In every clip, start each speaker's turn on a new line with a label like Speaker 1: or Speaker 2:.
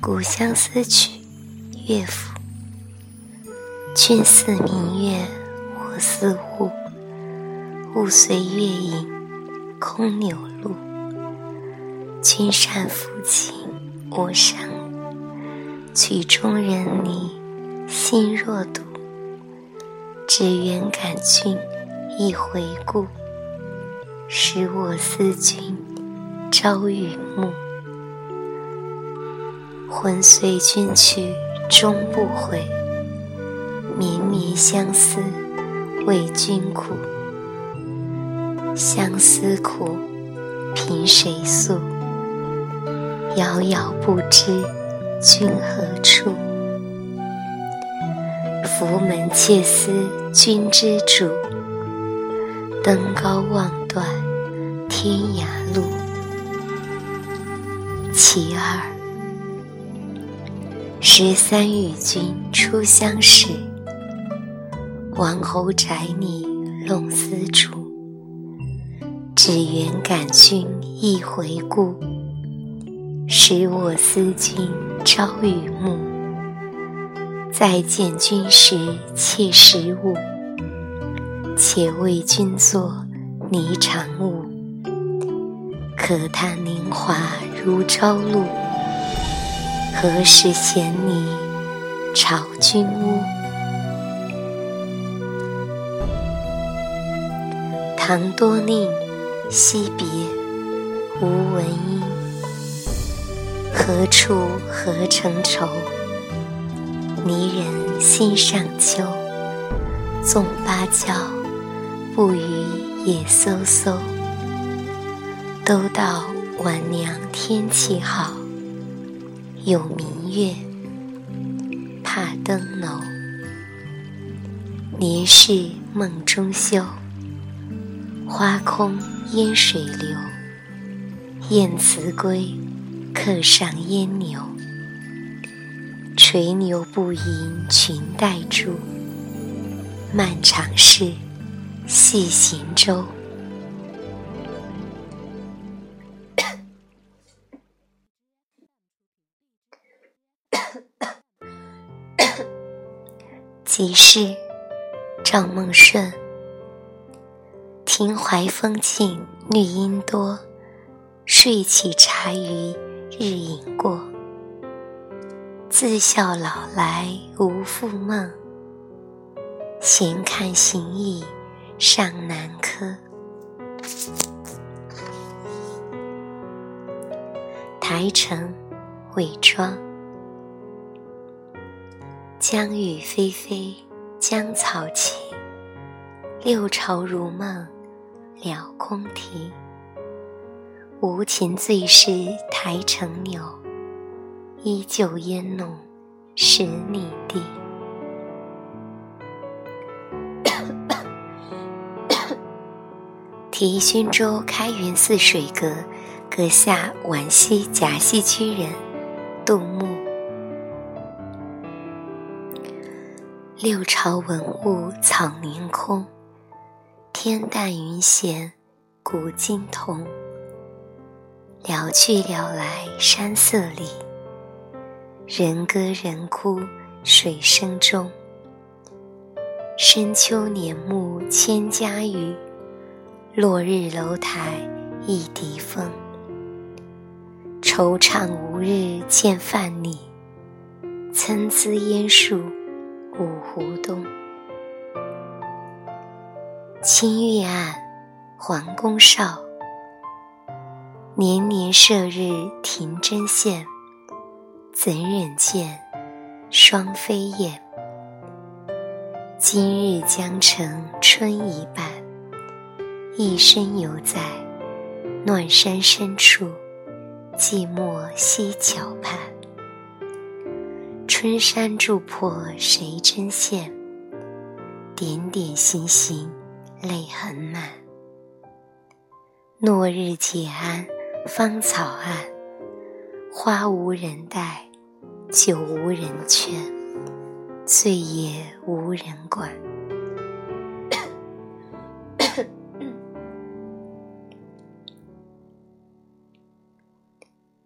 Speaker 1: 《故乡思曲》乐府。君似明月，我似雾。雾随月影，空流露。君善抚琴，我善。曲中人离，心若堵。只缘感君一回顾，使我思君朝与暮。魂随君去，终不悔。绵绵相思，为君苦。相思苦，凭谁诉？遥遥不知君何处。拂门切思君之主，登高望断天涯路。其二。十三与君初相识，王侯宅里弄丝竹。只缘感君一回顾，使我思君朝与暮。再见君时妾十五，且为君作霓裳舞。可叹年华如朝露。何时衔泥朝君屋？唐多令惜别无闻音，何处何成愁？离人心上秋。纵芭蕉，不语也飕飕。都道晚凉天气好。有明月，怕登楼。年事梦中休，花空烟水流。燕辞归，客上烟柳。垂柳不迎裙带住，漫长事，细行舟。几世，赵孟顺。庭怀风静绿阴多，睡起茶余日影过。自笑老来无复梦，闲看行意尚难柯。台城，伪装。江雨霏霏，江草起。六朝如梦，了空啼。无情最是台城柳，依旧烟弄十里地。题勋州开元寺水阁，阁下皖西夹溪区人，杜牧。六朝文物草连空，天淡云闲古今同。了去了来山色里，人歌人哭水声中。深秋年暮千家雨，落日楼台一笛风。惆怅无日见范蠡，参差烟树。五湖东，青玉案，黄公少。年年射日停针线，怎忍见双飞燕？今日江城春已半，一生犹在乱山深处，寂寞溪桥畔。春山住破谁针线？点点星星泪痕满。落日解鞍芳草岸，花无人待，酒无人劝，醉也无人管。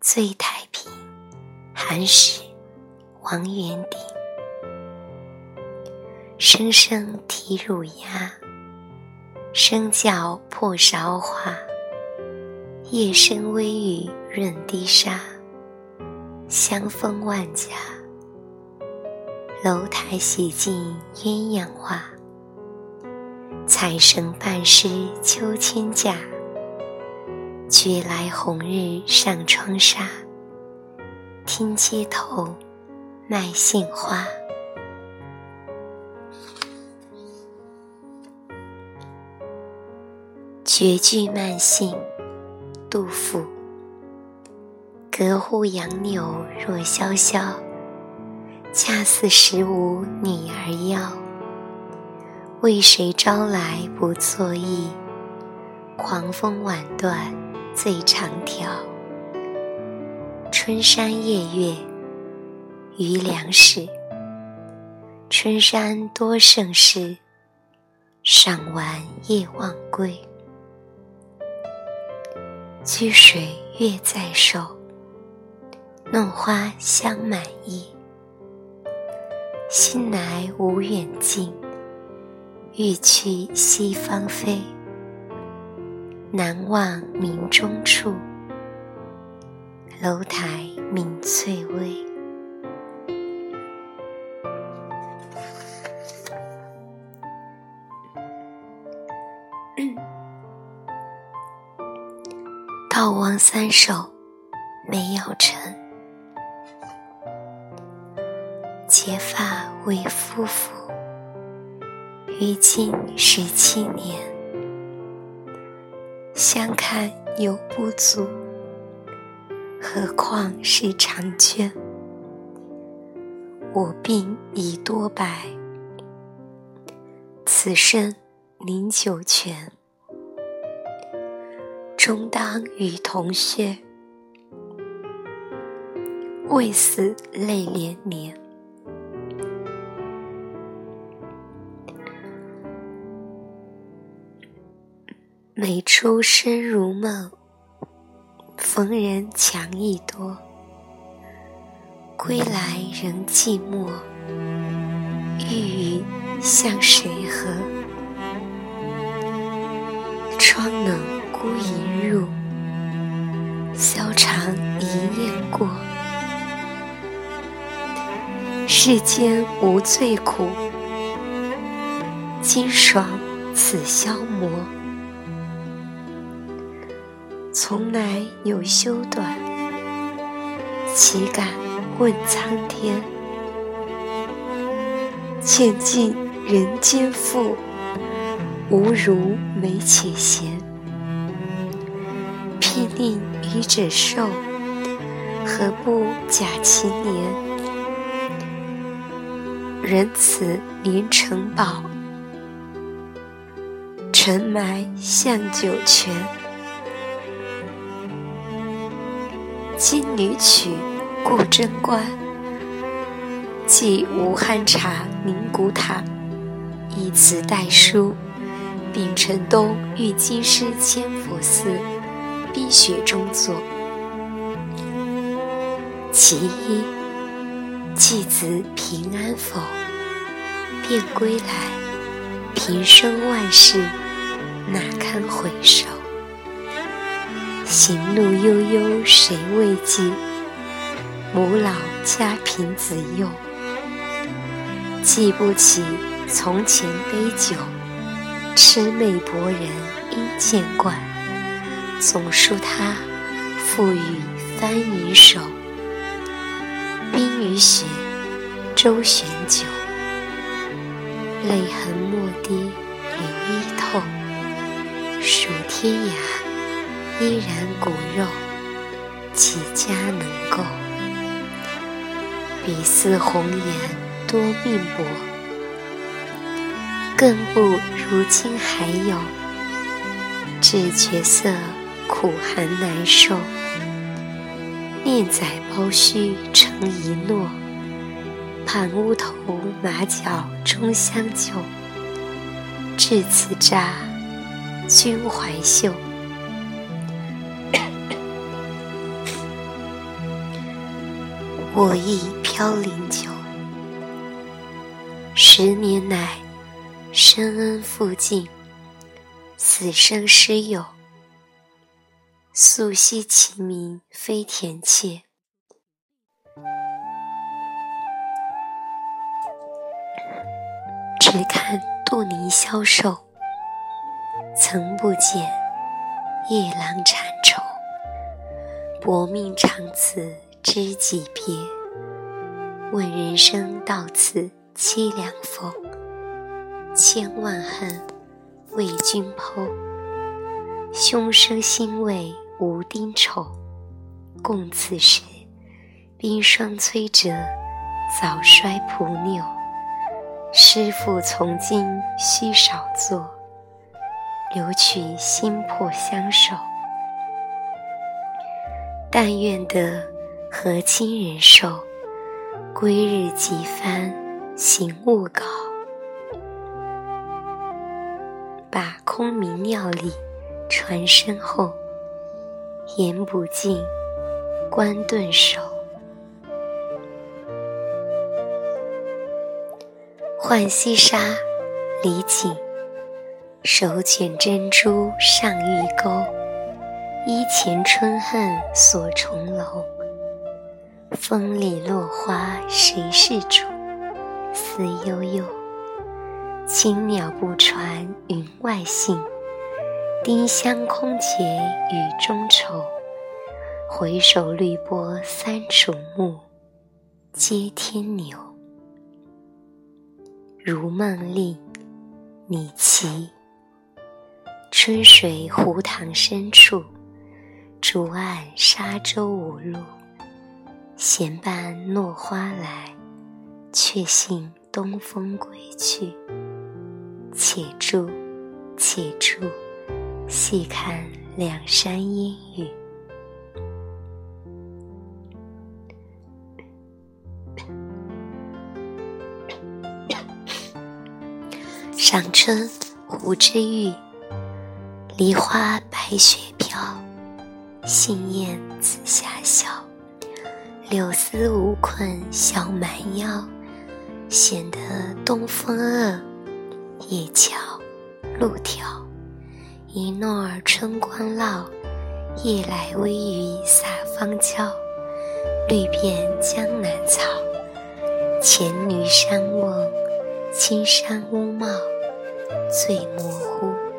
Speaker 1: 醉太平。传始王元鼎。声声啼乳鸦，声叫破韶华。夜深微雨润堤沙，香风万家。楼台洗尽鸳鸯花，彩绳半湿秋千架。觉来红日上窗纱，听街头卖杏花。绝句慢信，杜甫。隔户杨柳若萧萧，恰似十五女儿腰。为谁朝来不作意？狂风晚断最长条。春山夜月余粮食，春山多胜事，赏玩夜忘归。掬水月在手，弄花香满溢。心来无远近，欲去西方飞。南望明中处，楼台明翠微。道王三首没有成，结发为夫妇，于今十七年。相看犹不足，何况是长卷？我鬓已多白，此生宁九泉。终当与同穴，未死泪连连。每出生如梦，逢人强意多。归来仍寂寞，欲语向谁和？窗冷。孤影入，箫长一雁过。世间无最苦，今爽此消磨。从来有修短，岂敢问苍天？渐尽人间富，无如美且闲。聘令愚者寿，何不假其年？人此临城堡，尘埋向九泉。金缕曲故贞观，寄武汉茶宁古塔。以词代书，秉承东玉京师千佛寺。碧雪中作，其一，继子平安否？便归来，平生万事，哪堪回首？行路悠悠谁为记？母老家贫子幼，记不起从前杯酒，魑魅铂人应见惯。总书他赋予翻云手，冰与雪，周旋久，泪痕墨滴流衣透。数天涯，依然骨肉，几家能够？比似红颜多命薄，更不如今还有知绝色。苦寒难受，念载包虚成一诺。盼乌头马脚终相救。至此札，君怀袖。我亦飘零久。十年来，深恩负尽，死生师友。素惜其名非田妾，只看杜宁消瘦，曾不见夜郎缠愁。薄命长此知己别，问人生到此凄凉否？千万恨为君剖，胸生欣慰。无丁丑，共此时，冰霜摧折，早衰蒲柳。师傅从今须少作，留取心魄相守。但愿得和亲人寿，归日即翻行勿稿。空明妙理传身后。言不尽，关顿首。浣溪沙，李璟。手卷珍珠上玉钩，衣前春恨锁重楼。风里落花谁是主？思悠悠。青鸟不传云外信。丁香空结雨中愁，回首绿波三楚暮，接天牛。如梦令，李琦。春水湖塘深处，竹岸沙洲无路。闲伴落花来，却信东风归去。且住，且住。细看两山烟雨，赏春湖之玉，梨花白雪飘，杏燕紫霞笑，柳丝无困小蛮腰，显得东风恶，叶桥路条。一诺儿春光烙，夜来微雨洒芳郊。绿遍江南草，黔驴山卧，青山乌帽醉模糊。